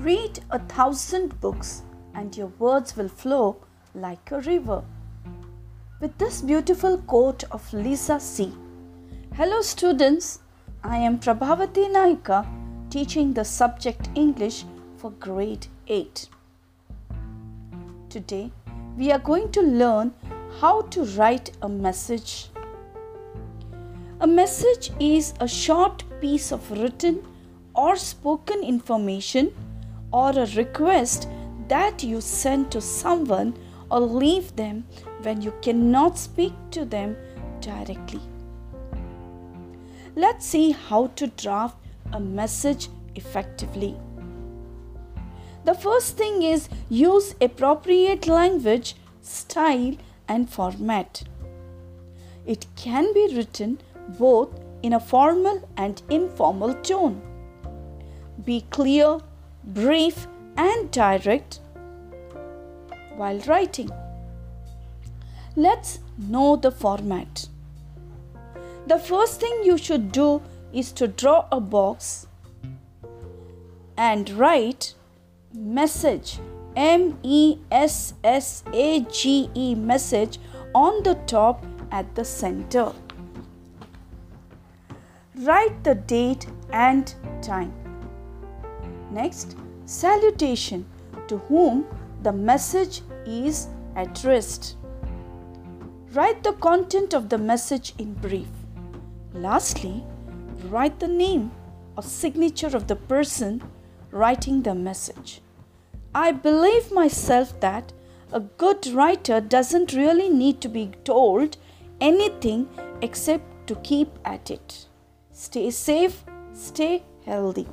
Read a thousand books and your words will flow like a river. With this beautiful quote of Lisa See. Hello, students. I am Prabhavati Naika teaching the subject English for grade 8. Today, we are going to learn how to write a message. A message is a short piece of written or spoken information or a request that you send to someone or leave them when you cannot speak to them directly. Let's see how to draft a message effectively. The first thing is use appropriate language, style, and format. It can be written both in a formal and informal tone. Be clear, brief, and direct while writing. Let's know the format. The first thing you should do is to draw a box and write message M E S S A G E message on the top at the center. Write the date and time. Next, salutation to whom the message is addressed. Write the content of the message in brief. Lastly, write the name or signature of the person writing the message. I believe myself that a good writer doesn't really need to be told anything except to keep at it. Stay safe, stay healthy.